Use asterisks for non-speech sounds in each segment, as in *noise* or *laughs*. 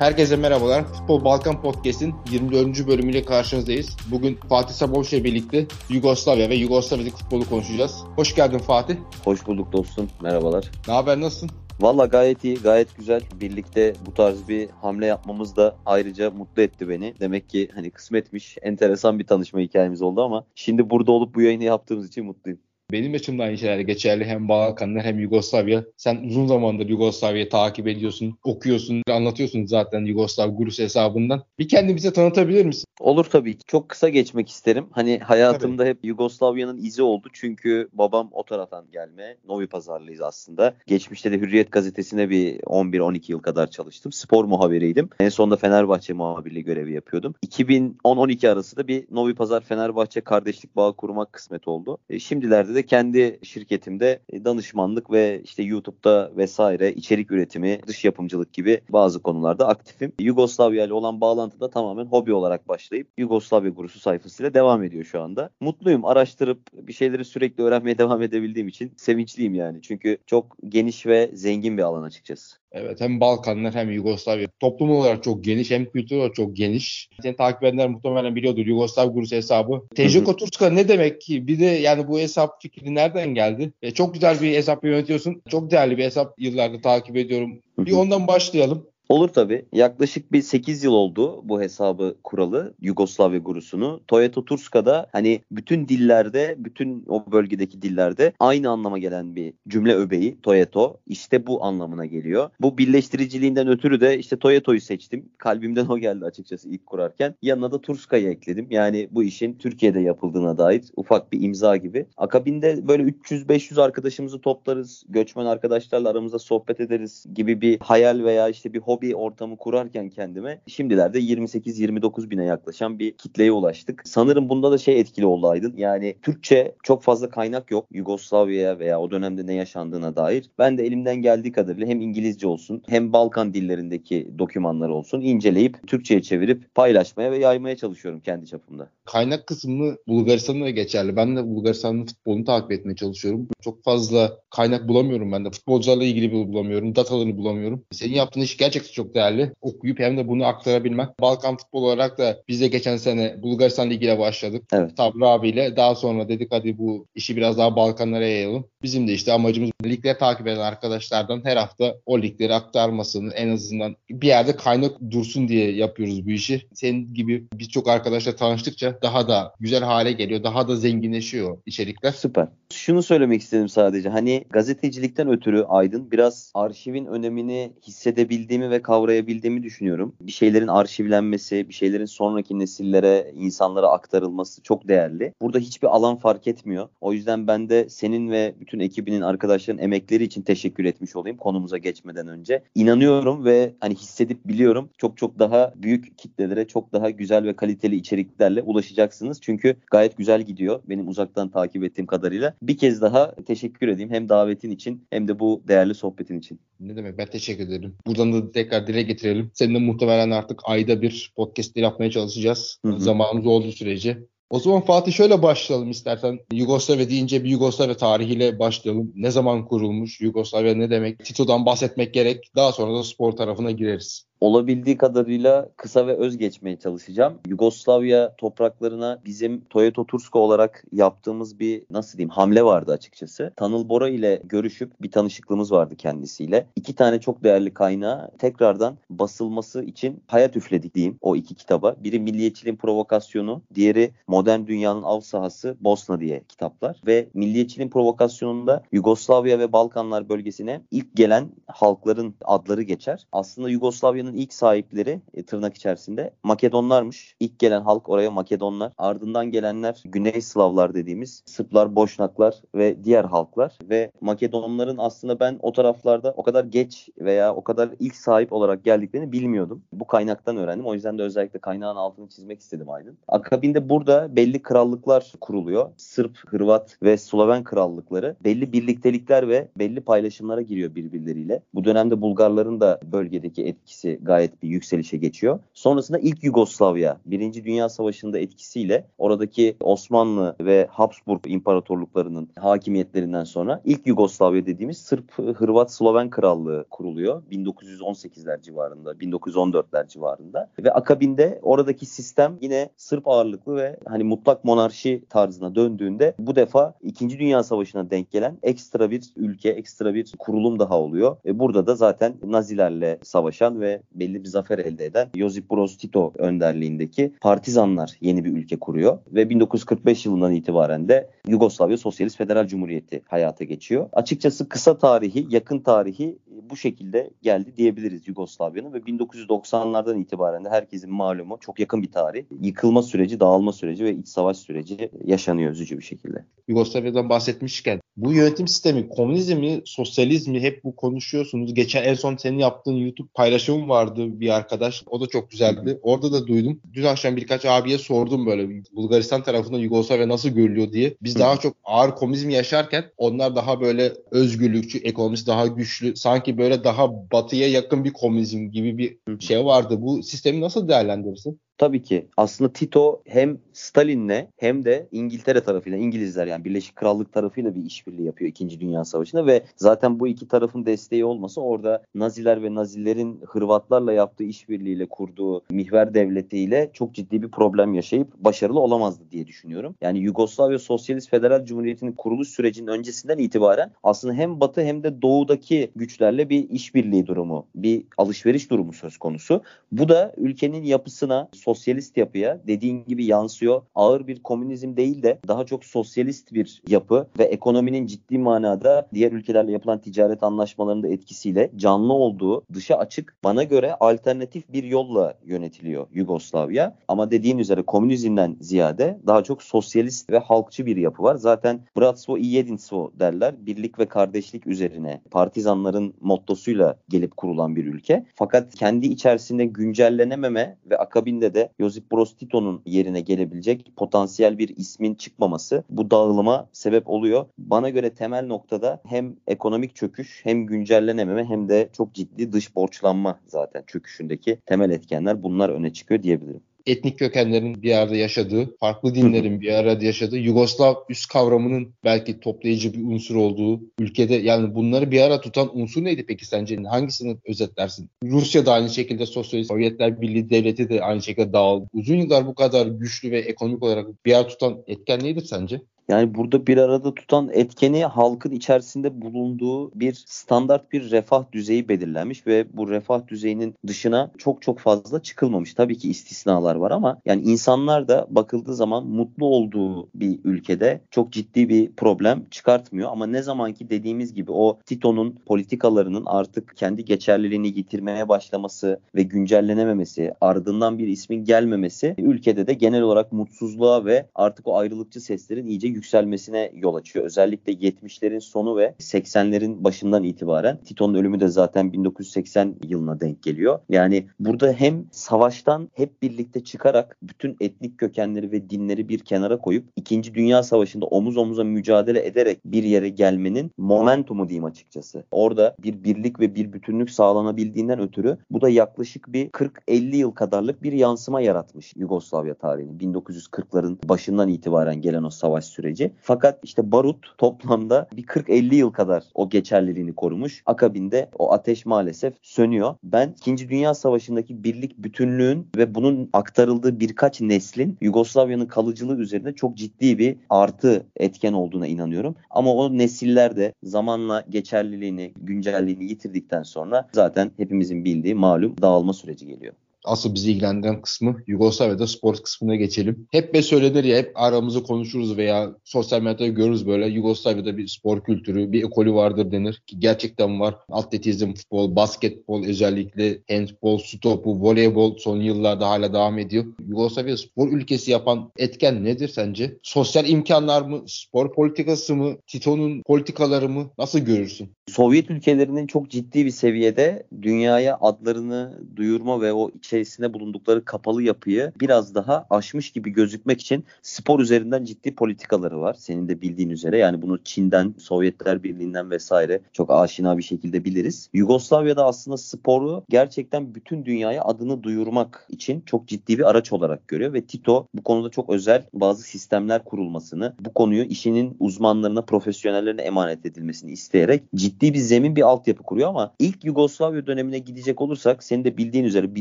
Herkese merhabalar. Futbol Balkan Podcast'in 24. bölümüyle karşınızdayız. Bugün Fatih Sabovş'la birlikte Yugoslavya ve Yugoslavya'daki futbolu konuşacağız. Hoş geldin Fatih. Hoş bulduk dostum. Merhabalar. Ne haber, nasılsın? Valla gayet iyi, gayet güzel. Birlikte bu tarz bir hamle yapmamız da ayrıca mutlu etti beni. Demek ki hani kısmetmiş, enteresan bir tanışma hikayemiz oldu ama şimdi burada olup bu yayını yaptığımız için mutluyum. Benim açımdan aynı şeyler geçerli. Hem Balkanlar hem Yugoslavya. Sen uzun zamandır Yugoslavya'yı takip ediyorsun, okuyorsun, anlatıyorsun zaten Yugoslav Gurus hesabından. Bir kendimize tanıtabilir misin? Olur tabii. Çok kısa geçmek isterim. Hani hayatımda tabii. hep Yugoslavya'nın izi oldu. Çünkü babam o taraftan gelme. Novi Pazarlıyız aslında. Geçmişte de Hürriyet gazetesine bir 11-12 yıl kadar çalıştım. Spor muhabiriydim. En sonunda Fenerbahçe muhabirliği görevi yapıyordum. 2010-12 arası da bir Novi Pazar Fenerbahçe kardeşlik bağı kurmak kısmet oldu. E, şimdilerde de de kendi şirketimde e, danışmanlık ve işte YouTube'da vesaire içerik üretimi, dış yapımcılık gibi bazı konularda aktifim. Yugoslavya ile olan bağlantı da tamamen hobi olarak başlayıp Yugoslavya gurusu sayfasıyla devam ediyor şu anda. Mutluyum. Araştırıp bir şeyleri sürekli öğrenmeye *laughs* devam edebildiğim için sevinçliyim yani. Çünkü çok geniş ve zengin bir alan açıkçası. Evet hem Balkanlar hem Yugoslavya. Toplum olarak çok geniş hem kültür olarak çok geniş. Seni takip edenler muhtemelen biliyordur Yugoslav Gurusu hesabı. Tejiko Turska ne demek ki? Bir de yani bu hesap fikri nereden geldi? E, çok güzel bir hesap yönetiyorsun. Çok değerli bir hesap yıllardır takip ediyorum. Bir ondan başlayalım. Olur tabii. Yaklaşık bir 8 yıl oldu bu hesabı kuralı Yugoslavya gurusunu. Toyota Turska'da hani bütün dillerde, bütün o bölgedeki dillerde aynı anlama gelen bir cümle öbeği Toyeto. İşte bu anlamına geliyor. Bu birleştiriciliğinden ötürü de işte Toyota'yu seçtim. Kalbimden o geldi açıkçası ilk kurarken. Yanına da Turska'yı ekledim. Yani bu işin Türkiye'de yapıldığına dair ufak bir imza gibi. Akabinde böyle 300-500 arkadaşımızı toplarız. Göçmen arkadaşlarla aramızda sohbet ederiz gibi bir hayal veya işte bir hobi hobi ortamı kurarken kendime şimdilerde 28-29 bine yaklaşan bir kitleye ulaştık. Sanırım bunda da şey etkili oldu Aydın. Yani Türkçe çok fazla kaynak yok Yugoslavya'ya veya o dönemde ne yaşandığına dair. Ben de elimden geldiği kadarıyla hem İngilizce olsun hem Balkan dillerindeki dokümanlar olsun inceleyip Türkçe'ye çevirip paylaşmaya ve yaymaya çalışıyorum kendi çapımda. Kaynak kısmı Bulgaristan'da da geçerli. Ben de Bulgaristan'ın futbolunu takip etmeye çalışıyorum. Çok fazla kaynak bulamıyorum ben de. Futbolcularla ilgili bulamıyorum. Datalarını bulamıyorum. Senin yaptığın iş gerçekten çok değerli. Okuyup hem de bunu aktarabilmek. Balkan futbol olarak da biz de geçen sene Bulgaristan Ligi'yle başladık. Evet. Sabri abiyle. Daha sonra dedik hadi bu işi biraz daha Balkanlara yayalım. Bizim de işte amacımız ligleri takip eden arkadaşlardan her hafta o ligleri aktarmasını en azından bir yerde kaynak dursun diye yapıyoruz bu işi. Senin gibi birçok arkadaşla tanıştıkça daha da güzel hale geliyor. Daha da zenginleşiyor içerikler. Süper. Şunu söylemek istedim sadece. Hani gazetecilikten ötürü Aydın biraz arşivin önemini hissedebildiğimi ve kavrayabildiğimi düşünüyorum. Bir şeylerin arşivlenmesi, bir şeylerin sonraki nesillere, insanlara aktarılması çok değerli. Burada hiçbir alan fark etmiyor. O yüzden ben de senin ve bütün ekibinin, arkadaşların emekleri için teşekkür etmiş olayım konumuza geçmeden önce. İnanıyorum ve hani hissedip biliyorum çok çok daha büyük kitlelere çok daha güzel ve kaliteli içeriklerle ulaşacaksınız. Çünkü gayet güzel gidiyor benim uzaktan takip ettiğim kadarıyla. Bir kez daha teşekkür edeyim hem davetin için hem de bu değerli sohbetin için. Ne demek ben teşekkür ederim. Buradan da tek tekrar dile getirelim. Seninle muhtemelen artık ayda bir podcastleri yapmaya çalışacağız. Hı hı. Zamanımız olduğu sürece. O zaman Fatih şöyle başlayalım istersen. Yugoslavya deyince bir Yugoslavya tarihiyle başlayalım. Ne zaman kurulmuş? Yugoslavya ne demek? Tito'dan bahsetmek gerek. Daha sonra da spor tarafına gireriz olabildiği kadarıyla kısa ve öz geçmeye çalışacağım. Yugoslavya topraklarına bizim Toyota Turska olarak yaptığımız bir nasıl diyeyim hamle vardı açıkçası. Tanıl Bora ile görüşüp bir tanışıklığımız vardı kendisiyle. İki tane çok değerli kaynağı tekrardan basılması için hayat üfledik diyeyim o iki kitaba. Biri Milliyetçiliğin Provokasyonu, diğeri Modern Dünyanın Av Sahası Bosna diye kitaplar. Ve Milliyetçiliğin Provokasyonunda Yugoslavya ve Balkanlar bölgesine ilk gelen halkların adları geçer. Aslında Yugoslavya'nın Buranın ilk sahipleri e, tırnak içerisinde Makedonlarmış. İlk gelen halk oraya Makedonlar. Ardından gelenler Güney Slavlar dediğimiz Sırplar, Boşnaklar ve diğer halklar. Ve Makedonların aslında ben o taraflarda o kadar geç veya o kadar ilk sahip olarak geldiklerini bilmiyordum. Bu kaynaktan öğrendim. O yüzden de özellikle kaynağın altını çizmek istedim Aydın. Akabinde burada belli krallıklar kuruluyor. Sırp, Hırvat ve Sloven krallıkları belli birliktelikler ve belli paylaşımlara giriyor birbirleriyle. Bu dönemde Bulgarların da bölgedeki etkisi gayet bir yükselişe geçiyor. Sonrasında ilk Yugoslavya, Birinci Dünya Savaşı'nda etkisiyle oradaki Osmanlı ve Habsburg imparatorluklarının hakimiyetlerinden sonra ilk Yugoslavya dediğimiz Sırp, Hırvat, Sloven Krallığı kuruluyor. 1918'ler civarında, 1914'ler civarında. Ve akabinde oradaki sistem yine Sırp ağırlıklı ve hani mutlak monarşi tarzına döndüğünde bu defa 2. Dünya Savaşı'na denk gelen ekstra bir ülke, ekstra bir kurulum daha oluyor. E burada da zaten Nazilerle savaşan ve belli bir zafer elde eden Josip Broz Tito önderliğindeki partizanlar yeni bir ülke kuruyor ve 1945 yılından itibaren de Yugoslavya Sosyalist Federal Cumhuriyeti hayata geçiyor. Açıkçası kısa tarihi, yakın tarihi bu şekilde geldi diyebiliriz Yugoslavya'nın ve 1990'lardan itibaren de herkesin malumu çok yakın bir tarih. Yıkılma süreci, dağılma süreci ve iç savaş süreci yaşanıyor üzücü bir şekilde. Yugoslavya'dan bahsetmişken bu yönetim sistemi komünizmi, sosyalizmi hep bu konuşuyorsunuz. Geçen en son senin yaptığın YouTube paylaşımın vardı bir arkadaş. O da çok güzeldi. Orada da duydum. Dün akşam birkaç abiye sordum böyle Bulgaristan tarafında Yugoslavya nasıl görülüyor diye. Biz daha çok ağır komünizmi yaşarken onlar daha böyle özgürlükçü, ekonomisi daha güçlü. Sanki böyle daha batıya yakın bir komünizm gibi bir şey vardı. Bu sistemi nasıl değerlendirirsin? Tabii ki. Aslında Tito hem Stalin'le hem de İngiltere tarafıyla, İngilizler yani Birleşik Krallık tarafıyla bir işbirliği yapıyor 2. Dünya Savaşı'nda ve zaten bu iki tarafın desteği olmasa orada Naziler ve Nazilerin Hırvatlarla yaptığı işbirliğiyle kurduğu mihver devletiyle çok ciddi bir problem yaşayıp başarılı olamazdı diye düşünüyorum. Yani Yugoslavya Sosyalist Federal Cumhuriyeti'nin kuruluş sürecinin öncesinden itibaren aslında hem Batı hem de Doğu'daki güçlerle bir işbirliği durumu, bir alışveriş durumu söz konusu. Bu da ülkenin yapısına, sosyalist yapıya dediğin gibi yansıyor. Ağır bir komünizm değil de daha çok sosyalist bir yapı ve ekonominin ciddi manada diğer ülkelerle yapılan ticaret anlaşmalarında etkisiyle canlı olduğu, dışa açık, bana göre alternatif bir yolla yönetiliyor Yugoslavya. Ama dediğin üzere komünizmden ziyade daha çok sosyalist ve halkçı bir yapı var. Zaten Bratstvo i Jedinstvo derler. Birlik ve kardeşlik üzerine partizanların mottosuyla gelip kurulan bir ülke. Fakat kendi içerisinde güncellenememe ve akabinde de de Josip Broz Tito'nun yerine gelebilecek potansiyel bir ismin çıkmaması bu dağılıma sebep oluyor. Bana göre temel noktada hem ekonomik çöküş hem güncellenememe hem de çok ciddi dış borçlanma zaten çöküşündeki temel etkenler bunlar öne çıkıyor diyebilirim etnik kökenlerin bir arada yaşadığı, farklı dinlerin bir arada yaşadığı, Yugoslav üst kavramının belki toplayıcı bir unsur olduğu ülkede yani bunları bir ara tutan unsur neydi peki sence? Hangisini özetlersin? Rusya da aynı şekilde Sosyalist Sovyetler Birliği Devleti de aynı şekilde dağıldı. Uzun yıllar bu kadar güçlü ve ekonomik olarak bir arada tutan etken neydi sence? Yani burada bir arada tutan etkeni halkın içerisinde bulunduğu bir standart bir refah düzeyi belirlenmiş ve bu refah düzeyinin dışına çok çok fazla çıkılmamış. Tabii ki istisnalar var ama yani insanlar da bakıldığı zaman mutlu olduğu bir ülkede çok ciddi bir problem çıkartmıyor. Ama ne zaman ki dediğimiz gibi o Tito'nun politikalarının artık kendi geçerliliğini yitirmeye başlaması ve güncellenememesi, ardından bir ismin gelmemesi ülkede de genel olarak mutsuzluğa ve artık o ayrılıkçı seslerin iyice yükselmesine yol açıyor. Özellikle 70'lerin sonu ve 80'lerin başından itibaren Tito'nun ölümü de zaten 1980 yılına denk geliyor. Yani burada hem savaştan hep birlikte çıkarak bütün etnik kökenleri ve dinleri bir kenara koyup 2. Dünya Savaşı'nda omuz omuza mücadele ederek bir yere gelmenin momentumu diyeyim açıkçası. Orada bir birlik ve bir bütünlük sağlanabildiğinden ötürü bu da yaklaşık bir 40-50 yıl kadarlık bir yansıma yaratmış Yugoslavya tarihini. 1940'ların başından itibaren gelen o savaş süreci süreci. Fakat işte barut toplamda bir 40-50 yıl kadar o geçerliliğini korumuş. Akabinde o ateş maalesef sönüyor. Ben 2. Dünya Savaşı'ndaki birlik bütünlüğün ve bunun aktarıldığı birkaç neslin Yugoslavya'nın kalıcılığı üzerinde çok ciddi bir artı etken olduğuna inanıyorum. Ama o nesiller de zamanla geçerliliğini, güncelliğini yitirdikten sonra zaten hepimizin bildiği malum dağılma süreci geliyor asıl bizi ilgilendiren kısmı Yugoslavya'da spor kısmına geçelim. Hep be söylenir ya hep aramızı konuşuruz veya sosyal medyada görürüz böyle Yugoslavya'da bir spor kültürü, bir ekolü vardır denir ki gerçekten var. Atletizm, futbol, basketbol özellikle handbol, su topu, voleybol son yıllarda hala devam ediyor. Yugoslavya spor ülkesi yapan etken nedir sence? Sosyal imkanlar mı, spor politikası mı, Tito'nun politikaları mı? Nasıl görürsün? Sovyet ülkelerinin çok ciddi bir seviyede dünyaya adlarını duyurma ve o iç içerisinde bulundukları kapalı yapıyı biraz daha aşmış gibi gözükmek için spor üzerinden ciddi politikaları var. Senin de bildiğin üzere yani bunu Çin'den, Sovyetler Birliği'nden vesaire çok aşina bir şekilde biliriz. Yugoslavya'da aslında sporu gerçekten bütün dünyaya adını duyurmak için çok ciddi bir araç olarak görüyor ve Tito bu konuda çok özel bazı sistemler kurulmasını, bu konuyu işinin uzmanlarına, profesyonellerine emanet edilmesini isteyerek ciddi bir zemin bir altyapı kuruyor ama ilk Yugoslavya dönemine gidecek olursak senin de bildiğin üzere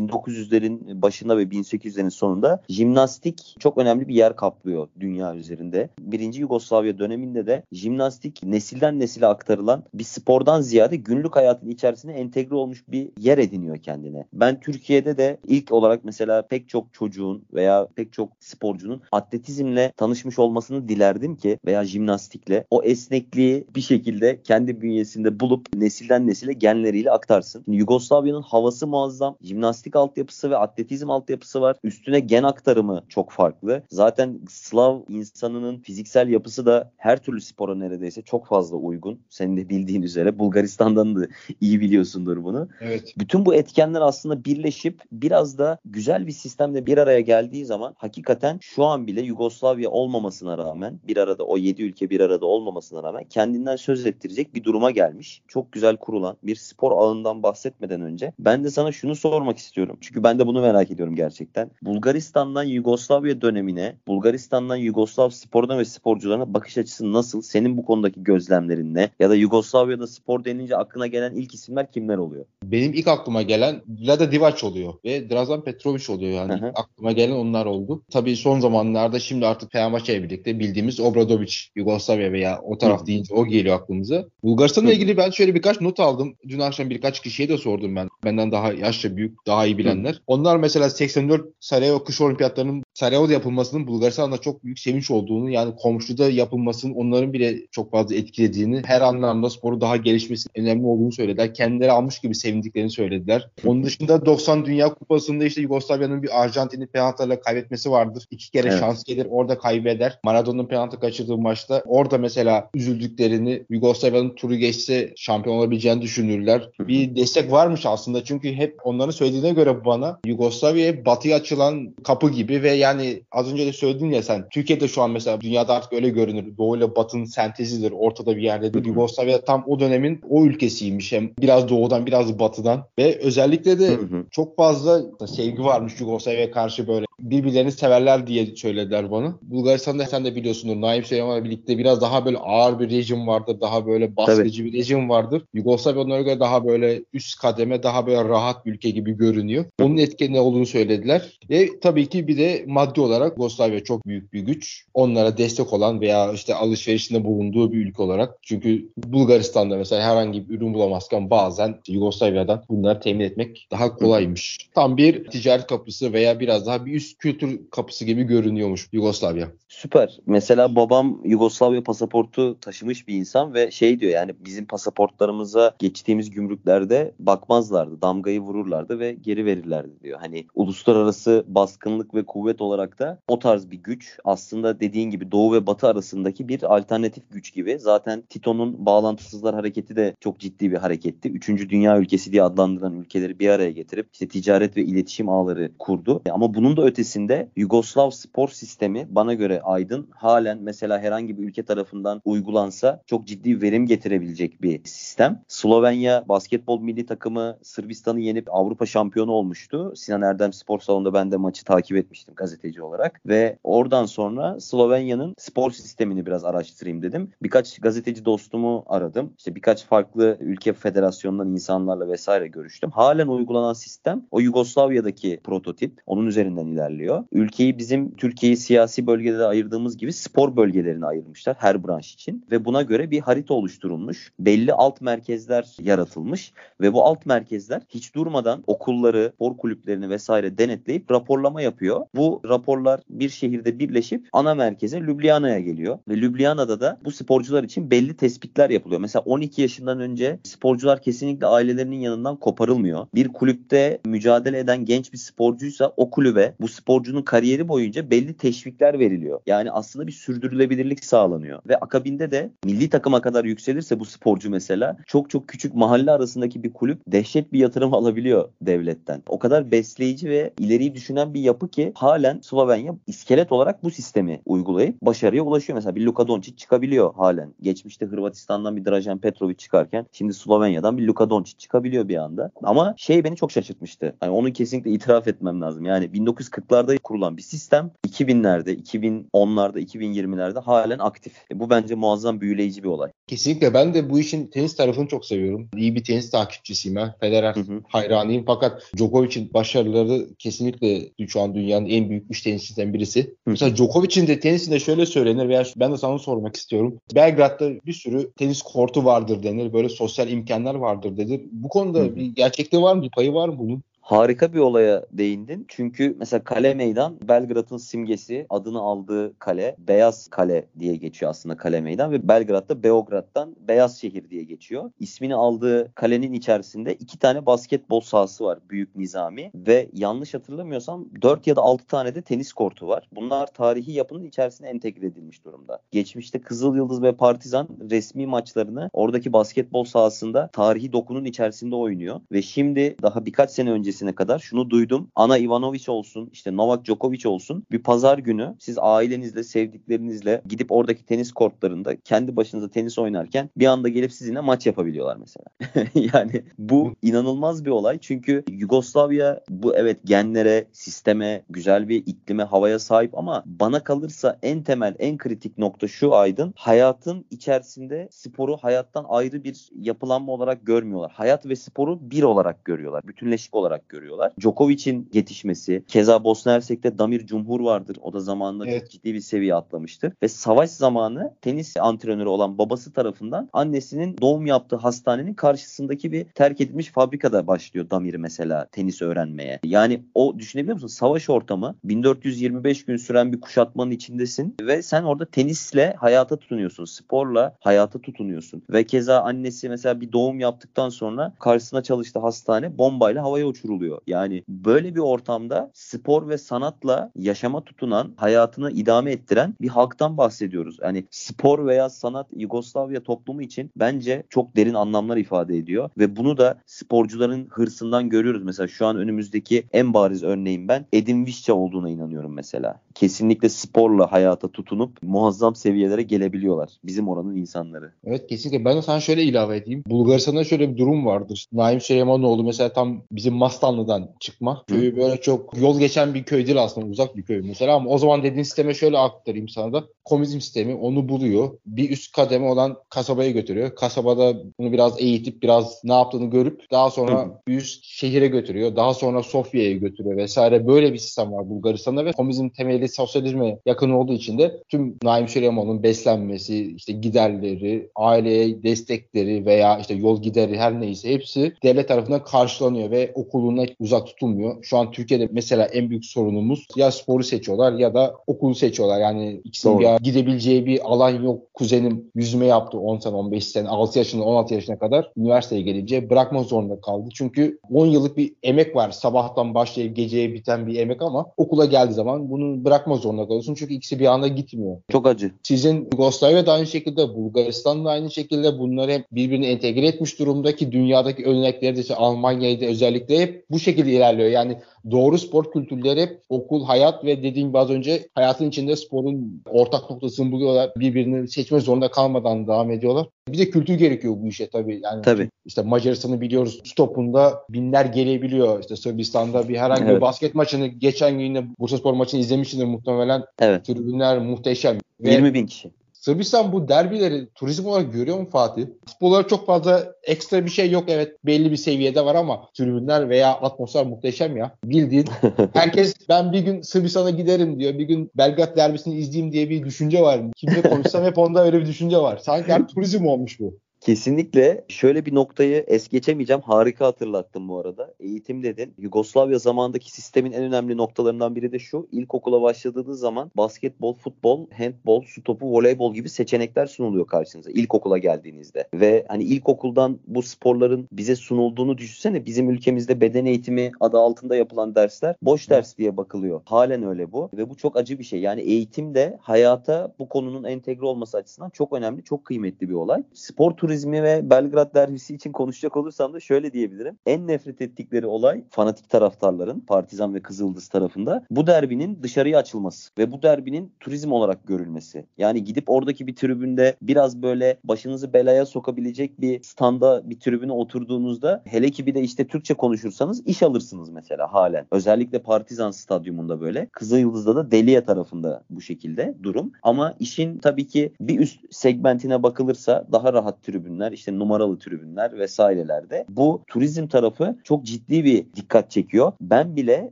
1900'lerin başında ve 1800'lerin sonunda jimnastik çok önemli bir yer kaplıyor dünya üzerinde. Birinci Yugoslavya döneminde de jimnastik nesilden nesile aktarılan bir spordan ziyade günlük hayatın içerisine entegre olmuş bir yer ediniyor kendine. Ben Türkiye'de de ilk olarak mesela pek çok çocuğun veya pek çok sporcunun atletizmle tanışmış olmasını dilerdim ki veya jimnastikle o esnekliği bir şekilde kendi bünyesinde bulup nesilden nesile genleriyle aktarsın. Yugoslavya'nın havası muazzam. Jimnastik altyapısı ve atletizm altyapısı var. Üstüne gen aktarımı çok farklı. Zaten Slav insanının fiziksel yapısı da her türlü spora neredeyse çok fazla uygun. Senin de bildiğin üzere Bulgaristan'dan da *laughs* iyi biliyorsundur bunu. Evet. Bütün bu etkenler aslında birleşip biraz da güzel bir sistemde bir araya geldiği zaman hakikaten şu an bile Yugoslavya olmamasına rağmen bir arada o 7 ülke bir arada olmamasına rağmen kendinden söz ettirecek bir duruma gelmiş. Çok güzel kurulan bir spor ağından bahsetmeden önce ben de sana şunu sormak istiyorum. Çünkü ben de bunu merak ediyorum gerçekten. Bulgaristan'dan Yugoslavya dönemine, Bulgaristan'dan Yugoslav sporuna ve sporcularına bakış açısı nasıl? Senin bu konudaki gözlemlerin ne? Ya da Yugoslavya'da spor denince aklına gelen ilk isimler kimler oluyor? Benim ilk aklıma gelen Vlada Divac oluyor ve Drazan Petrovic oluyor yani. Hı hı. aklıma gelen onlar oldu. Tabii son zamanlarda şimdi artık Fenerbahçe ile birlikte bildiğimiz Obradovic, Yugoslavya veya o taraf Hı. deyince o geliyor aklımıza. Bulgaristan'la ilgili ben şöyle birkaç not aldım. Dün akşam birkaç kişiye de sordum ben. Benden daha yaşça büyük, daha iyi bilenler. Onlar mesela 84 Sarajevo kış olimpiyatlarının Sarajevo'da yapılmasının Bulgaristan'da çok büyük sevinç olduğunu yani komşuda yapılmasının onların bile çok fazla etkilediğini, her anlamda sporu daha gelişmesinin önemli olduğunu söylediler. Kendileri almış gibi sevindiklerini söylediler. Onun dışında 90 Dünya Kupası'nda işte Yugoslavya'nın bir Arjantin'i penaltılarla kaybetmesi vardır. İki kere Evet. şans gelir orada kaybeder. Maradona'nın penaltı kaçırdığı maçta orada mesela üzüldüklerini Yugoslavya'nın turu geçse şampiyon olabileceğini düşünürler. Bir destek varmış aslında çünkü hep onların söylediğine göre bana Yugoslavya'ya batıya açılan kapı gibi ve yani az önce de söyledin ya sen Türkiye'de şu an mesela dünyada artık öyle görünür. Doğu ile batının sentezidir. Ortada bir yerdedir. Yugoslavya tam o dönemin o ülkesiymiş. Hem biraz doğudan biraz batıdan ve özellikle de. Çok fazla sevgi varmış Yugoslavya'ya karşı böyle birbirlerini severler diye söylediler bana. Bulgaristan'da sen de biliyorsundur Naim Süleyman'la birlikte biraz daha böyle ağır bir rejim vardır. Daha böyle baskıcı bir rejim vardır. Yugoslavya onlara göre daha böyle üst kademe daha böyle rahat bir ülke gibi görünüyor. Onun etkeni olduğunu söylediler. Ve tabii ki bir de maddi olarak Yugoslavya çok büyük bir güç. Onlara destek olan veya işte alışverişinde bulunduğu bir ülke olarak. Çünkü Bulgaristan'da mesela herhangi bir ürün bulamazken bazen Yugoslavya'dan bunları temin etmek daha kolaymış. Tam bir ticaret kapısı veya biraz daha bir üst kültür kapısı gibi görünüyormuş Yugoslavya. Süper. Mesela babam Yugoslavya pasaportu taşımış bir insan ve şey diyor yani bizim pasaportlarımıza geçtiğimiz gümrüklerde bakmazlardı. Damgayı vururlardı ve geri verirlerdi diyor. Hani uluslararası baskınlık ve kuvvet olarak da o tarz bir güç. Aslında dediğin gibi Doğu ve Batı arasındaki bir alternatif güç gibi. Zaten Tito'nun bağlantısızlar hareketi de çok ciddi bir hareketti. Üçüncü dünya ülkesi diye adlandırılan ülkeleri bir araya getirip işte ticaret ve iletişim ağları kurdu. Ama bunun da ötesinde Yugoslav spor sistemi bana göre aydın. Halen mesela herhangi bir ülke tarafından uygulansa çok ciddi verim getirebilecek bir sistem. Slovenya basketbol milli takımı Sırbistan'ı yenip Avrupa şampiyonu olmuştu. Sinan Erdem Spor Salonu'nda ben de maçı takip etmiştim gazeteci olarak. Ve oradan sonra Slovenya'nın spor sistemini biraz araştırayım dedim. Birkaç gazeteci dostumu aradım. İşte birkaç farklı ülke federasyonundan insanlarla vesaire görüştüm. Halen uygulanan sistem o Yugoslavya'daki prototip. Onun üzerinden ilerliyor. Ülkeyi bizim Türkiye'yi siyasi bölgede de ayırdığımız gibi spor bölgelerine ayırmışlar her branş için. Ve buna göre bir harita oluşturulmuş. Belli alt merkezler yaratılmış. Ve bu alt merkezler hiç durmadan okulları, spor kulüplerini vesaire denetleyip raporlama yapıyor. Bu raporlar bir şehirde birleşip ana merkeze Ljubljana'ya geliyor. Ve Ljubljana'da da bu sporcular için belli tespitler yapılıyor. Mesela 12 yaşından önce sporcular kesinlikle ailelerinin yanından koparılmıyor. Bir kulüpte mücadele eden genç bir sporcuysa o kulübe bu sporcunun kariyeri boyunca belli teşvikler veriliyor. Yani aslında bir sürdürülebilirlik sağlanıyor. Ve akabinde de milli takıma kadar yükselirse bu sporcu mesela çok çok küçük mahalle arasındaki bir kulüp dehşet bir yatırım *laughs* alabiliyor devletten. O kadar besleyici ve ileriyi düşünen bir yapı ki halen Slovenya iskelet olarak bu sistemi uygulayıp başarıya ulaşıyor. Mesela bir Luka Doncic çıkabiliyor halen. Geçmişte Hırvatistan'dan bir Dražen Petrovic çıkarken şimdi Slovenya'dan bir Luka Doncic çıkabiliyor bir anda. Ama şey beni çok şaşırtmıştı. Yani onu kesinlikle itiraf etmem lazım. Yani 1940'larda kurulan bir sistem 2000'lerde, 2010'larda, 2020'lerde halen aktif. E bu bence muazzam büyüleyici bir olay. Kesinlikle ben de bu işin tenis tarafını çok seviyorum. İyi bir tenis takipçisiyim ben. Federer hı hı. hayranıyım fakat Djokovic'in başarıları kesinlikle şu an dünyanın en büyük üç tenisçisinden birisi. Hı. Mesela Djokovic'in de tenisinde şöyle söylenir veya ben de sana sormak istiyorum. Belgrad'da bir sürü tenis kortu vardır denir. Böyle sosyal imkanlar vardır denir. Bu konuda hı. bir gerçekliği var mı? Bir payı var mı bunun? Harika bir olaya değindin. Çünkü mesela kale meydan Belgrad'ın simgesi adını aldığı kale Beyaz Kale diye geçiyor aslında kale meydan ve Belgrad'da Beograd'dan Beyaz Şehir diye geçiyor. İsmini aldığı kalenin içerisinde iki tane basketbol sahası var büyük nizami ve yanlış hatırlamıyorsam 4 ya da 6 tane de tenis kortu var. Bunlar tarihi yapının içerisine entegre edilmiş durumda. Geçmişte Kızıl Yıldız ve Partizan resmi maçlarını oradaki basketbol sahasında tarihi dokunun içerisinde oynuyor ve şimdi daha birkaç sene öncesi öncesine kadar şunu duydum. Ana Ivanovic olsun, işte Novak Djokovic olsun. Bir pazar günü siz ailenizle, sevdiklerinizle gidip oradaki tenis kortlarında kendi başınıza tenis oynarken bir anda gelip sizinle maç yapabiliyorlar mesela. *laughs* yani bu inanılmaz bir olay. Çünkü Yugoslavya bu evet genlere, sisteme, güzel bir iklime, havaya sahip ama bana kalırsa en temel, en kritik nokta şu Aydın. Hayatın içerisinde sporu hayattan ayrı bir yapılanma olarak görmüyorlar. Hayat ve sporu bir olarak görüyorlar. Bütünleşik olarak görüyorlar. Djokovic'in yetişmesi, keza Bosna Hersek'te Damir Cumhur vardır. O da zamanında evet. çok ciddi bir seviye atlamıştır. Ve savaş zamanı tenis antrenörü olan babası tarafından annesinin doğum yaptığı hastanenin karşısındaki bir terk edilmiş fabrikada başlıyor Damir mesela tenis öğrenmeye. Yani o düşünebiliyor musun? Savaş ortamı 1425 gün süren bir kuşatmanın içindesin ve sen orada tenisle hayata tutunuyorsun. Sporla hayata tutunuyorsun. Ve keza annesi mesela bir doğum yaptıktan sonra karşısına çalıştığı hastane bombayla havaya uçuruldu oluyor. Yani böyle bir ortamda spor ve sanatla yaşama tutunan, hayatını idame ettiren bir halktan bahsediyoruz. Yani spor veya sanat Yugoslavya toplumu için bence çok derin anlamlar ifade ediyor ve bunu da sporcuların hırsından görüyoruz. Mesela şu an önümüzdeki en bariz örneğim ben Edin Visca olduğuna inanıyorum mesela. Kesinlikle sporla hayata tutunup muazzam seviyelere gelebiliyorlar. Bizim oranın insanları. Evet kesinlikle. Ben de sana şöyle ilave edeyim. Bulgaristan'da şöyle bir durum vardır. Naim Süleymanoğlu mesela tam bizim Mastan Osmanlı'dan çıkma. Köyü böyle çok yol geçen bir köy değil aslında uzak bir köy mesela ama o zaman dediğin sisteme şöyle aktarayım sana da. Komünizm sistemi onu buluyor. Bir üst kademe olan kasabaya götürüyor. Kasabada bunu biraz eğitip biraz ne yaptığını görüp daha sonra Hı. bir üst şehire götürüyor. Daha sonra Sofya'ya götürüyor vesaire. Böyle bir sistem var Bulgaristan'da ve komünizm temeli sosyalizme yakın olduğu için de tüm Naim Süleymanoğlu'nun beslenmesi, işte giderleri, aileye destekleri veya işte yol gideri her neyse hepsi devlet tarafından karşılanıyor ve okulun okuluna uzak tutulmuyor. Şu an Türkiye'de mesela en büyük sorunumuz ya sporu seçiyorlar ya da okulu seçiyorlar. Yani ikisinin bir gidebileceği bir alan yok. Kuzenim yüzme yaptı 10 sene 15 sene 6 yaşında 16 yaşına kadar üniversiteye gelince bırakma zorunda kaldı. Çünkü 10 yıllık bir emek var. Sabahtan başlayıp geceye biten bir emek ama okula geldiği zaman bunu bırakma zorunda kalıyorsun. Çünkü ikisi bir anda gitmiyor. Çok acı. Sizin Yugoslavya da aynı şekilde, Bulgaristan da aynı şekilde bunları hep birbirine entegre etmiş durumdaki dünyadaki örnekleri de işte Almanya'da özellikle hep bu şekilde ilerliyor. Yani doğru spor kültürleri okul, hayat ve dediğim gibi az önce hayatın içinde sporun ortak noktasını buluyorlar. Birbirini seçme zorunda kalmadan devam ediyorlar. Bir de kültür gerekiyor bu işe tabii. Yani tabii. işte Macaristan'ı biliyoruz. Stopunda binler gelebiliyor. İşte Sırbistan'da bir herhangi evet. bir basket maçını geçen gün yine Bursa Spor maçını izlemişsindir muhtemelen. Evet. Tribünler muhteşem. Ve 20 bin kişi. Sırbistan bu derbileri turizm olarak görüyor mu Fatih? Futbollara çok fazla ekstra bir şey yok. Evet belli bir seviyede var ama tribünler veya atmosfer muhteşem ya. Bildiğin *laughs* herkes ben bir gün Sırbistan'a giderim diyor. Bir gün Belgrad derbisini izleyeyim diye bir düşünce var. Kimle konuşsam hep onda öyle bir düşünce var. Sanki her turizm olmuş bu. Kesinlikle şöyle bir noktayı es geçemeyeceğim. Harika hatırlattım bu arada. Eğitim dedin. Yugoslavya zamandaki sistemin en önemli noktalarından biri de şu. İlkokula başladığınız zaman basketbol, futbol, handbol, su topu, voleybol gibi seçenekler sunuluyor karşınıza ilkokula geldiğinizde. Ve hani ilkokuldan bu sporların bize sunulduğunu düşünsene. Bizim ülkemizde beden eğitimi adı altında yapılan dersler boş ders diye bakılıyor. Halen öyle bu. Ve bu çok acı bir şey. Yani eğitim de hayata bu konunun entegre olması açısından çok önemli, çok kıymetli bir olay. Spor turizmi ve Belgrad derbisi için konuşacak olursam da şöyle diyebilirim. En nefret ettikleri olay fanatik taraftarların, Partizan ve Kızıldız tarafında bu derbinin dışarıya açılması ve bu derbinin turizm olarak görülmesi. Yani gidip oradaki bir tribünde biraz böyle başınızı belaya sokabilecek bir standa bir tribüne oturduğunuzda hele ki bir de işte Türkçe konuşursanız iş alırsınız mesela halen. Özellikle Partizan stadyumunda böyle. Kızılyıldız'da da Deliye tarafında bu şekilde durum. Ama işin tabii ki bir üst segmentine bakılırsa daha rahat tribünler, işte numaralı tribünler vesairelerde bu turizm tarafı çok ciddi bir dikkat çekiyor. Ben bile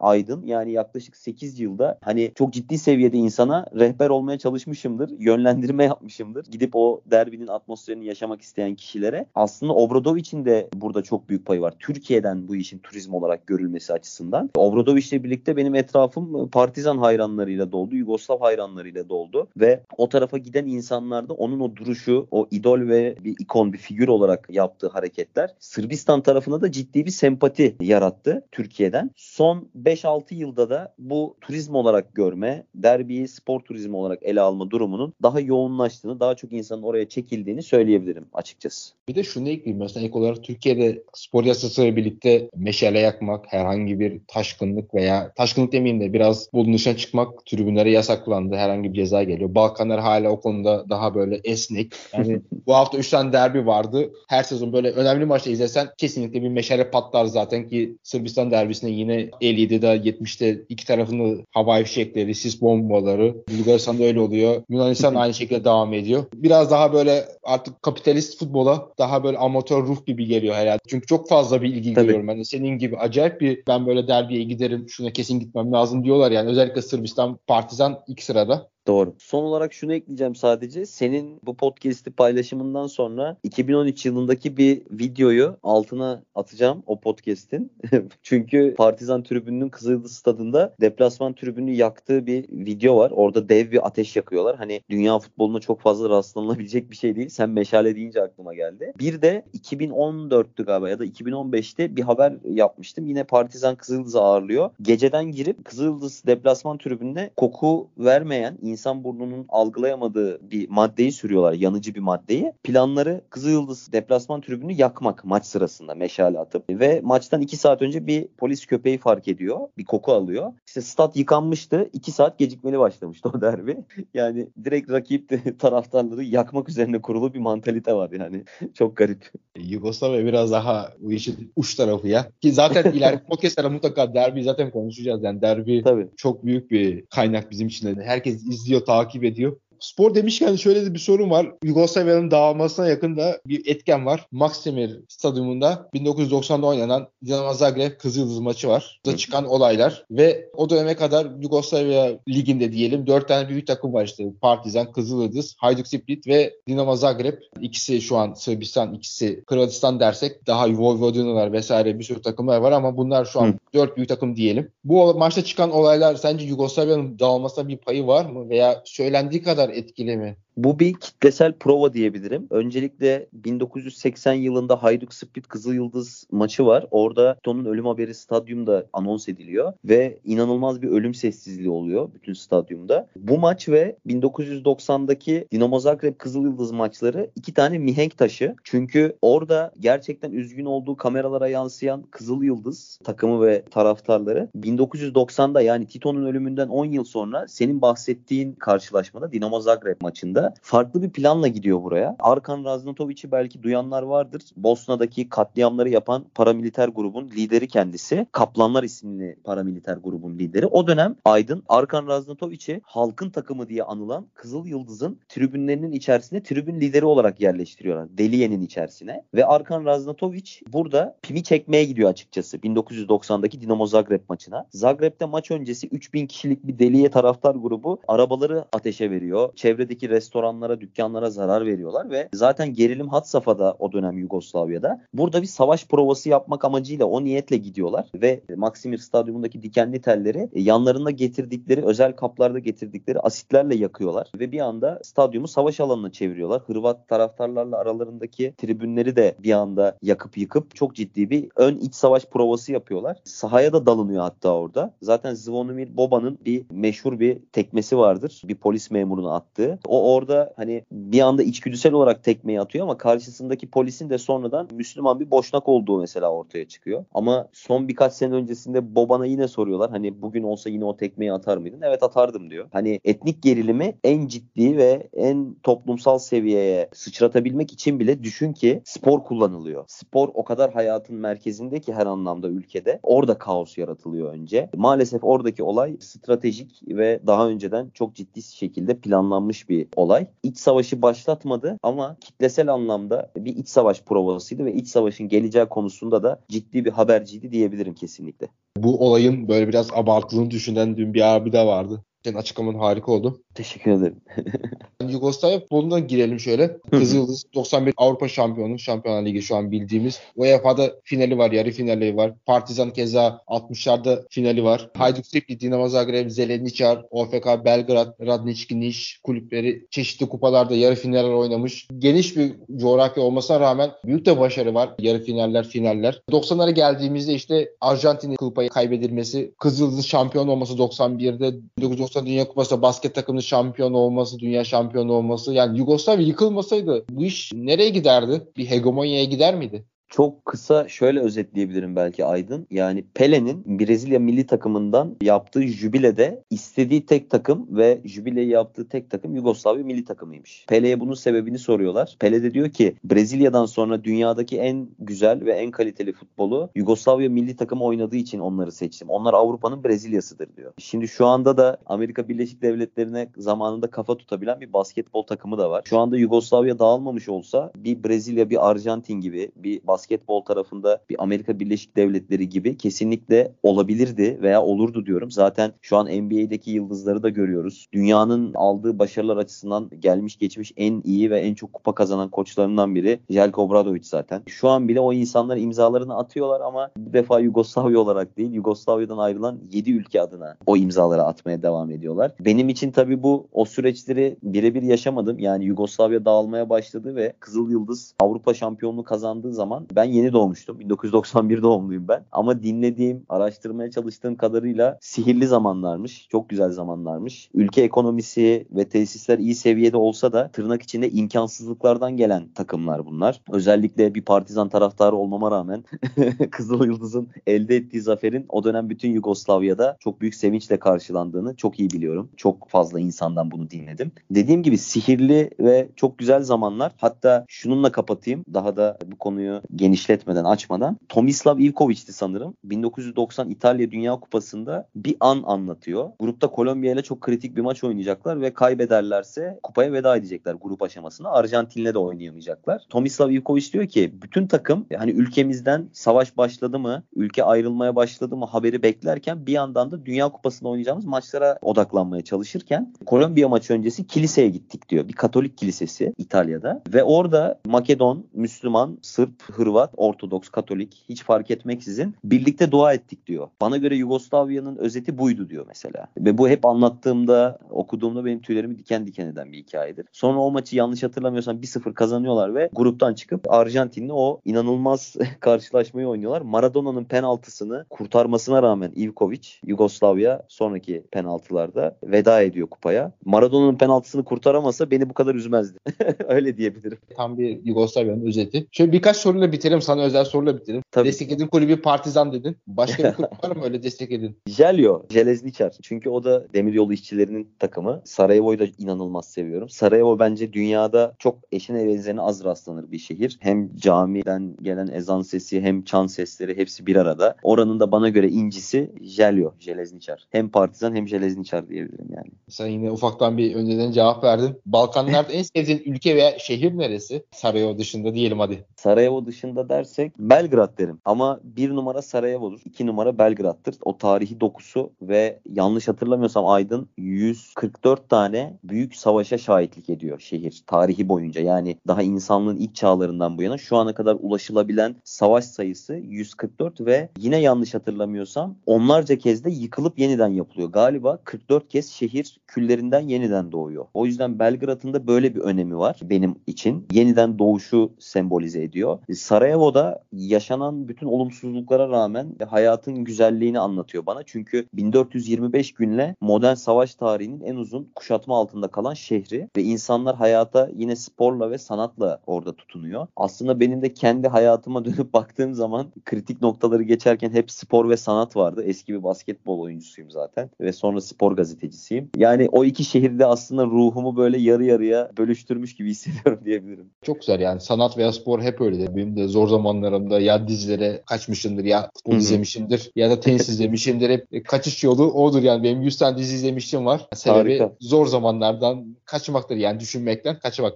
Aydın yani yaklaşık 8 yılda hani çok ciddi seviyede insana rehber olmaya çalışmışımdır. Yönlendirme yapmışımdır. Gidip o derbinin atmosferini yaşamak isteyen kişilere. Aslında Obradovic'in de burada çok büyük payı var. Türkiye'den bu işin turizm olarak görülmesi açısından. Obradovic'le birlikte benim etrafım Partizan hayranlarıyla doldu. Yugoslav hayranlarıyla doldu. Ve o tarafa giden insanlarda onun o duruşu, o idol ve bir ikon, bir figür olarak yaptığı hareketler Sırbistan tarafına da ciddi bir sempati yarattı Türkiye'den. Son 5-6 yılda da bu turizm olarak görme, derbiyi spor turizmi olarak ele alma durumunun daha yoğunlaştığını, daha çok insanın oraya çekildiğini söyleyebilirim açıkçası. Bir de şunu ekleyeyim mesela ilk olarak Türkiye'de spor yasasıyla birlikte meşale yakmak, herhangi bir taşkınlık veya taşkınlık demeyeyim de biraz bunun dışına çıkmak tribünlere yasaklandı. Herhangi bir ceza geliyor. Balkanlar hala o konuda daha böyle esnek. Yani *laughs* bu hafta 3 tane derbi vardı. Her sezon böyle önemli maçta izlesen kesinlikle bir meşale patlar zaten ki Sırbistan derbisinde yine 57'de 70'te iki tarafını havai fişekleri, sis bombaları. Bulgaristan'da öyle oluyor. Yunanistan *laughs* aynı şekilde devam ediyor. Biraz daha böyle artık kapitalist futbola daha böyle amatör ruh gibi geliyor herhalde. Çünkü çok fazla bir ilgi Tabii. görüyorum ben de. Senin gibi acayip bir ben böyle derbiye giderim şuna kesin gitmem lazım diyorlar yani. Özellikle Sırbistan, Partizan ilk sırada. Doğru. Son olarak şunu ekleyeceğim sadece. Senin bu podcast'i paylaşımından sonra 2013 yılındaki bir videoyu altına atacağım o podcast'in. *laughs* Çünkü Partizan tribününün Kızıldız stadında deplasman tribünü yaktığı bir video var. Orada dev bir ateş yakıyorlar. Hani dünya futboluna çok fazla rastlanabilecek bir şey değil. Sen meşale deyince aklıma geldi. Bir de 2014'tü galiba ya da 2015'te bir haber yapmıştım. Yine Partizan Kızıldız'ı ağırlıyor. Geceden girip Kızıldız deplasman tribününe koku vermeyen insan burnunun algılayamadığı bir maddeyi sürüyorlar. Yanıcı bir maddeyi. Planları Kızılyıldız deplasman tribünü yakmak maç sırasında meşale atıp. Ve maçtan 2 saat önce bir polis köpeği fark ediyor. Bir koku alıyor. İşte stat yıkanmıştı. 2 saat gecikmeli başlamıştı o derbi. *laughs* Yani direkt rakip de *laughs* taraftarları yakmak üzerine kurulu bir mantalite var yani. *laughs* Çok garip. Yugoslavya biraz daha bu işin uç tarafı ya. Ki zaten ileriki podcastlerde mutlaka derbi zaten konuşacağız. Yani derbi Tabii. çok büyük bir kaynak bizim için. de. Herkes izliyor, takip ediyor. Spor demişken şöyle de bir sorun var. Yugoslavya'nın dağılmasına yakında bir etken var. Maksimir stadyumunda 1990'da oynanan Dinamo Zagreb Kızıldız maçı var. Burada çıkan olaylar ve o döneme kadar Yugoslavya liginde diyelim 4 tane büyük takım var işte. Partizan, Kızıldız, Hajduk Split ve Dinamo Zagreb. İkisi şu an Sırbistan, ikisi Kırgızistan dersek daha Vojvodinalar vesaire bir sürü takımlar var ama bunlar şu an Hı. 4 büyük takım diyelim. Bu maçta çıkan olaylar sence Yugoslavya'nın dağılmasına bir payı var mı? Veya söylendiği kadar etkili mi? Bu bir kitlesel prova diyebilirim. Öncelikle 1980 yılında Hajduk Split Kızılyıldız maçı var. Orada Ton'un ölüm haberi stadyumda anons ediliyor ve inanılmaz bir ölüm sessizliği oluyor bütün stadyumda. Bu maç ve 1990'daki Dinamo Zagreb Kızılyıldız maçları iki tane mihenk taşı. Çünkü orada gerçekten üzgün olduğu kameralara yansıyan Kızılyıldız takımı ve taraftarları 1990'da yani Tito'nun ölümünden 10 yıl sonra senin bahsettiğin karşılaşmada Dinamo Zagreb maçında farklı bir planla gidiyor buraya. Arkan Raznatovic'i belki duyanlar vardır. Bosna'daki katliamları yapan paramiliter grubun lideri kendisi. Kaplanlar isimli paramiliter grubun lideri. O dönem Aydın Arkan Raznatovic'i halkın takımı diye anılan Kızıl Yıldız'ın tribünlerinin içerisine tribün lideri olarak yerleştiriyorlar. Deliye'nin içerisine. Ve Arkan Raznatovic burada pimi çekmeye gidiyor açıkçası 1990'daki Dinamo Zagreb maçına. Zagreb'de maç öncesi 3000 kişilik bir Deliye taraftar grubu arabaları ateşe veriyor. Çevredeki restoran restoranlara, dükkanlara zarar veriyorlar ve zaten gerilim hat safhada o dönem Yugoslavya'da. Burada bir savaş provası yapmak amacıyla o niyetle gidiyorlar ve Maksimir Stadyumundaki dikenli telleri yanlarında getirdikleri özel kaplarda getirdikleri asitlerle yakıyorlar ve bir anda stadyumu savaş alanına çeviriyorlar. Hırvat taraftarlarla aralarındaki tribünleri de bir anda yakıp yıkıp çok ciddi bir ön iç savaş provası yapıyorlar. Sahaya da dalınıyor hatta orada. Zaten Zvonimir Boba'nın bir meşhur bir tekmesi vardır. Bir polis memurunu attığı. O orada hani bir anda içgüdüsel olarak tekmeyi atıyor ama karşısındaki polisin de sonradan Müslüman bir boşnak olduğu mesela ortaya çıkıyor. Ama son birkaç sene öncesinde Boban'a yine soruyorlar. Hani bugün olsa yine o tekmeyi atar mıydın? Evet atardım diyor. Hani etnik gerilimi en ciddi ve en toplumsal seviyeye sıçratabilmek için bile düşün ki spor kullanılıyor. Spor o kadar hayatın merkezinde ki her anlamda ülkede. Orada kaos yaratılıyor önce. Maalesef oradaki olay stratejik ve daha önceden çok ciddi şekilde planlanmış bir olay. İç savaşı başlatmadı ama kitlesel anlamda bir iç savaş provasıydı ve iç savaşın geleceği konusunda da ciddi bir haberciydi diyebilirim kesinlikle. Bu olayın böyle biraz abartıldığını düşünen dün bir abi de vardı. Senin açıklaman harika oldu. Teşekkür ederim. *laughs* Yugoslavya futboluna girelim şöyle. Kızıldız 91 Avrupa şampiyonu. Şampiyonlar Ligi şu an bildiğimiz. UEFA'da finali var, yarı finali var. Partizan keza 60'larda finali var. Hajduk Split, Dinamo Zagreb, Zeleniçar, OFK Belgrad, Radnički Niš kulüpleri çeşitli kupalarda yarı finaller oynamış. Geniş bir coğrafya olmasına rağmen büyük de başarı var. Yarı finaller, finaller. 90'lara geldiğimizde işte Arjantin'in kupayı kaybedilmesi, Kızıldız şampiyon olması 91'de, 1990 Dünya Kupası'nda basket takımının şampiyon olması, dünya şampiyonu olması. Yani Yugoslavya yıkılmasaydı bu iş nereye giderdi? Bir hegemonyaya gider miydi? Çok kısa şöyle özetleyebilirim belki Aydın. Yani Pele'nin Brezilya milli takımından yaptığı jübilede istediği tek takım ve jübileyi yaptığı tek takım Yugoslavya milli takımıymış. Pele'ye bunun sebebini soruyorlar. Pele de diyor ki Brezilya'dan sonra dünyadaki en güzel ve en kaliteli futbolu Yugoslavya milli takımı oynadığı için onları seçtim. Onlar Avrupa'nın Brezilya'sıdır diyor. Şimdi şu anda da Amerika Birleşik Devletleri'ne zamanında kafa tutabilen bir basketbol takımı da var. Şu anda Yugoslavya dağılmamış olsa bir Brezilya, bir Arjantin gibi bir basketbol tarafında bir Amerika Birleşik Devletleri gibi kesinlikle olabilirdi veya olurdu diyorum. Zaten şu an NBA'deki yıldızları da görüyoruz. Dünyanın aldığı başarılar açısından gelmiş geçmiş en iyi ve en çok kupa kazanan koçlarından biri Jelko Obradovic zaten. Şu an bile o insanlar imzalarını atıyorlar ama bu defa Yugoslavya olarak değil Yugoslavya'dan ayrılan 7 ülke adına o imzaları atmaya devam ediyorlar. Benim için tabii bu o süreçleri birebir yaşamadım. Yani Yugoslavya dağılmaya başladı ve Kızıl Yıldız Avrupa şampiyonluğu kazandığı zaman ben yeni doğmuştum. 1991 doğumluyum ben. Ama dinlediğim, araştırmaya çalıştığım kadarıyla sihirli zamanlarmış. Çok güzel zamanlarmış. Ülke ekonomisi ve tesisler iyi seviyede olsa da tırnak içinde imkansızlıklardan gelen takımlar bunlar. Özellikle bir partizan taraftarı olmama rağmen *laughs* Kızıl Yıldız'ın elde ettiği zaferin o dönem bütün Yugoslavya'da çok büyük sevinçle karşılandığını çok iyi biliyorum. Çok fazla insandan bunu dinledim. Dediğim gibi sihirli ve çok güzel zamanlar. Hatta şununla kapatayım. Daha da bu konuyu genişletmeden, açmadan. Tomislav Ivkovic'ti sanırım. 1990 İtalya Dünya Kupası'nda bir an anlatıyor. Grupta Kolombiya ile çok kritik bir maç oynayacaklar ve kaybederlerse kupaya veda edecekler grup aşamasında. Arjantin'le de oynayamayacaklar. Tomislav Ivkovic diyor ki bütün takım hani ülkemizden savaş başladı mı, ülke ayrılmaya başladı mı haberi beklerken bir yandan da Dünya Kupası'nda oynayacağımız maçlara odaklanmaya çalışırken Kolombiya maçı öncesi kiliseye gittik diyor. Bir Katolik kilisesi İtalya'da ve orada Makedon, Müslüman, Sırp, Hırvat, Ortodoks, Katolik hiç fark etmeksizin birlikte dua ettik diyor. Bana göre Yugoslavya'nın özeti buydu diyor mesela. Ve bu hep anlattığımda, okuduğumda benim tüylerimi diken diken eden bir hikayedir. Sonra o maçı yanlış hatırlamıyorsam 1-0 kazanıyorlar ve gruptan çıkıp Arjantin'le o inanılmaz *laughs* karşılaşmayı oynuyorlar. Maradona'nın penaltısını kurtarmasına rağmen Ivkovic, Yugoslavya sonraki penaltılarda veda ediyor kupaya. Maradona'nın penaltısını kurtaramasa beni bu kadar üzmezdi. *laughs* Öyle diyebilirim. Tam bir Yugoslavya'nın özeti. Şöyle birkaç soruyla bitirelim. Sana özel soruyla bitirelim. Tabii. Desteklediğin kulübü Partizan dedin. Başka bir *laughs* kulüp var mı öyle destekledin? Jelio, Jelezničar. Çünkü o da demiryolu işçilerinin takımı. Sarajevo'yu da inanılmaz seviyorum. Sarajevo bence dünyada çok eşine benzerine az rastlanır bir şehir. Hem camiden gelen ezan sesi hem çan sesleri hepsi bir arada. Oranın da bana göre incisi Jelio, Jelezničar. Hem Partizan hem Jelezničar diyebilirim yani. Sen yine ufaktan bir önceden cevap verdin. Balkanlarda en sevdiğin ülke veya şehir neresi? Sarajevo dışında diyelim hadi. Sarajevo dışında dışında dersek Belgrad derim. Ama bir numara Sarajevo'dur. iki numara Belgrad'tır. O tarihi dokusu ve yanlış hatırlamıyorsam Aydın 144 tane büyük savaşa şahitlik ediyor şehir tarihi boyunca. Yani daha insanlığın ilk çağlarından bu yana şu ana kadar ulaşılabilen savaş sayısı 144 ve yine yanlış hatırlamıyorsam onlarca kez de yıkılıp yeniden yapılıyor. Galiba 44 kez şehir küllerinden yeniden doğuyor. O yüzden Belgrad'ın da böyle bir önemi var benim için. Yeniden doğuşu sembolize ediyor. Sarajevo'da yaşanan bütün olumsuzluklara rağmen hayatın güzelliğini anlatıyor bana. Çünkü 1425 günle modern savaş tarihinin en uzun kuşatma altında kalan şehri ve insanlar hayata yine sporla ve sanatla orada tutunuyor. Aslında benim de kendi hayatıma *laughs* dönüp baktığım zaman kritik noktaları geçerken hep spor ve sanat vardı. Eski bir basketbol oyuncusuyum zaten ve sonra spor gazetecisiyim. Yani o iki şehirde aslında ruhumu böyle yarı yarıya bölüştürmüş gibi hissediyorum diyebilirim. Çok güzel yani sanat veya spor hep öyle. Benim de zor zamanlarımda ya dizilere kaçmışımdır ya futbol Hı-hı. izlemişimdir ya da tenis *laughs* izlemişimdir. Hep kaçış yolu odur yani. Benim 100 tane dizi izlemiştim var. Sebebi Harika. zor zamanlardan kaçmaktır yani düşünmekten kaçmak.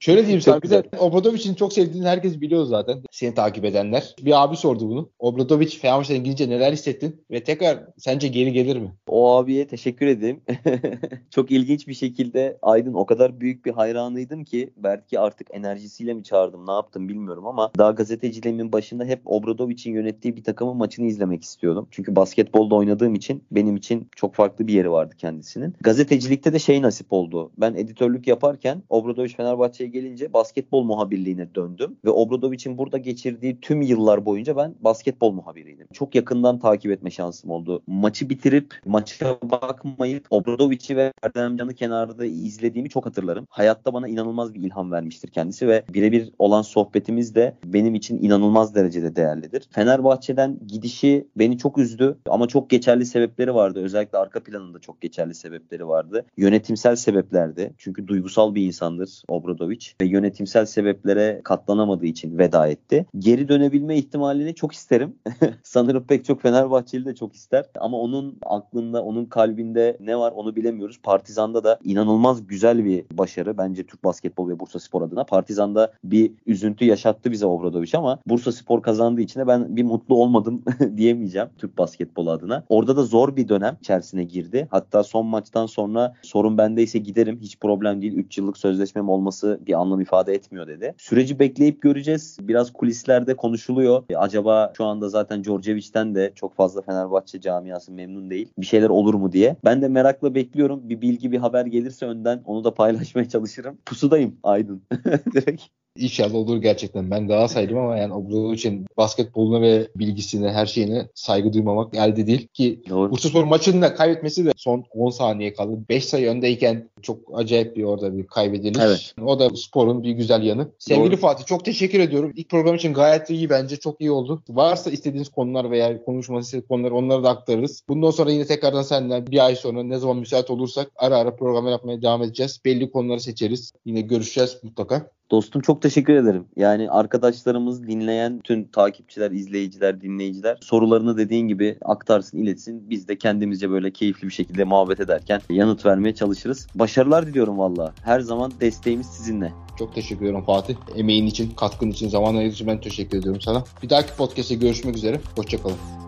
Şöyle diyeyim *laughs* sana bir de Obradovic'in çok sevdiğini herkes biliyor zaten. Seni takip edenler. Bir abi sordu bunu. Obradovic Fenerbahçe'den gidince neler hissettin? Ve tekrar sence geri gelir mi? O abiye teşekkür edeyim. *laughs* çok ilginç bir şekilde Aydın o kadar büyük bir hayranıydım ki belki artık enerjisiyle mi çağırdım ne yaptım bilmiyorum ama daha gazeteciliğimin başında hep Obradovic'in yönettiği bir takımın maçını izlemek istiyordum. Çünkü basketbolda oynadığım için benim için çok farklı bir yeri vardı kendisinin. Gazetecilikte de şey nasip oldu. Ben editörlük yaparken Obradovic Fenerbahçe'ye gelince basketbol muhabirliğine döndüm ve Obradovic'in burada geçirdiği tüm yıllar boyunca ben basketbol muhabiriydim. Çok yakından takip etme şansım oldu. Maçı bitirip maça bakmayıp Obradovic'i ve Erdem Can'ı kenarda izlediğimi çok hatırlarım. Hayatta bana inanılmaz bir ilham vermiştir kendisi ve birebir olan sohbetimiz de benim için inanılmaz derecede değerlidir. Fenerbahçe'den gidişi beni çok üzdü ama çok geçerli sebepleri vardı. Özellikle arka planında çok geçerli sebepleri vardı. Yönetimsel sebeplerdi. Çünkü duygusal bir insandır Obradovic ve yönetimsel sebeplere katlanamadığı için veda etti. Geri dönebilme ihtimalini çok isterim. *laughs* Sanırım pek çok Fenerbahçeli de çok ister. Ama onun aklında, onun kalbinde ne var onu bilemiyoruz. Partizan'da da inanılmaz güzel bir başarı bence Türk basketbol ve Bursa Spor adına. Partizan'da bir üzüntü yaşattı bize Obradovic ama Bursa Spor kazandığı için de ben bir mutlu olmadım *laughs* diyemeyeceğim Türk basketbolu adına. Orada da zor bir dönem içerisine girdi. Hatta son maçtan sonra sorun bendeyse giderim hiç problem değil. 3 yıllık sözleşmem olması bir anlam ifade etmiyor dedi. Süreci bekleyip göreceğiz. Biraz kulislerde konuşuluyor. E, acaba şu anda zaten Djordjevic'ten de çok fazla Fenerbahçe camiası memnun değil. Bir şeyler olur mu diye. Ben de merakla bekliyorum. Bir bilgi bir haber gelirse önden onu da paylaşmaya çalışırım. Pusudayım Aydın. *laughs* Direkt. İnşallah olur gerçekten. Ben Galatasaraylıyım ama yani Obradovic'in basketboluna ve bilgisine, her şeyine saygı duymamak elde değil. Ki. Bursaspor maçını da kaybetmesi de son 10 saniye kaldı. 5 sayı öndeyken çok acayip bir orada bir kaybediliş. Evet. O da sporun bir güzel yanı. Sevgili Doğru. Fatih çok teşekkür ediyorum. İlk program için gayet iyi bence. Çok iyi oldu. Varsa istediğiniz konular veya konuşması istediğiniz konular onları da aktarırız. Bundan sonra yine tekrardan senden bir ay sonra ne zaman müsait olursak ara ara programlar yapmaya devam edeceğiz. Belli konuları seçeriz. Yine görüşeceğiz mutlaka. Dostum çok teşekkür ederim. Yani arkadaşlarımız dinleyen tüm takipçiler, izleyiciler, dinleyiciler sorularını dediğin gibi aktarsın, iletsin. Biz de kendimizce böyle keyifli bir şekilde muhabbet ederken yanıt vermeye çalışırız. Başarılar diliyorum valla. Her zaman desteğimiz sizinle. Çok teşekkür ediyorum Fatih. Emeğin için, katkın için, zaman ayırdığın için ben teşekkür ediyorum sana. Bir dahaki podcast'te görüşmek üzere. Hoşçakalın.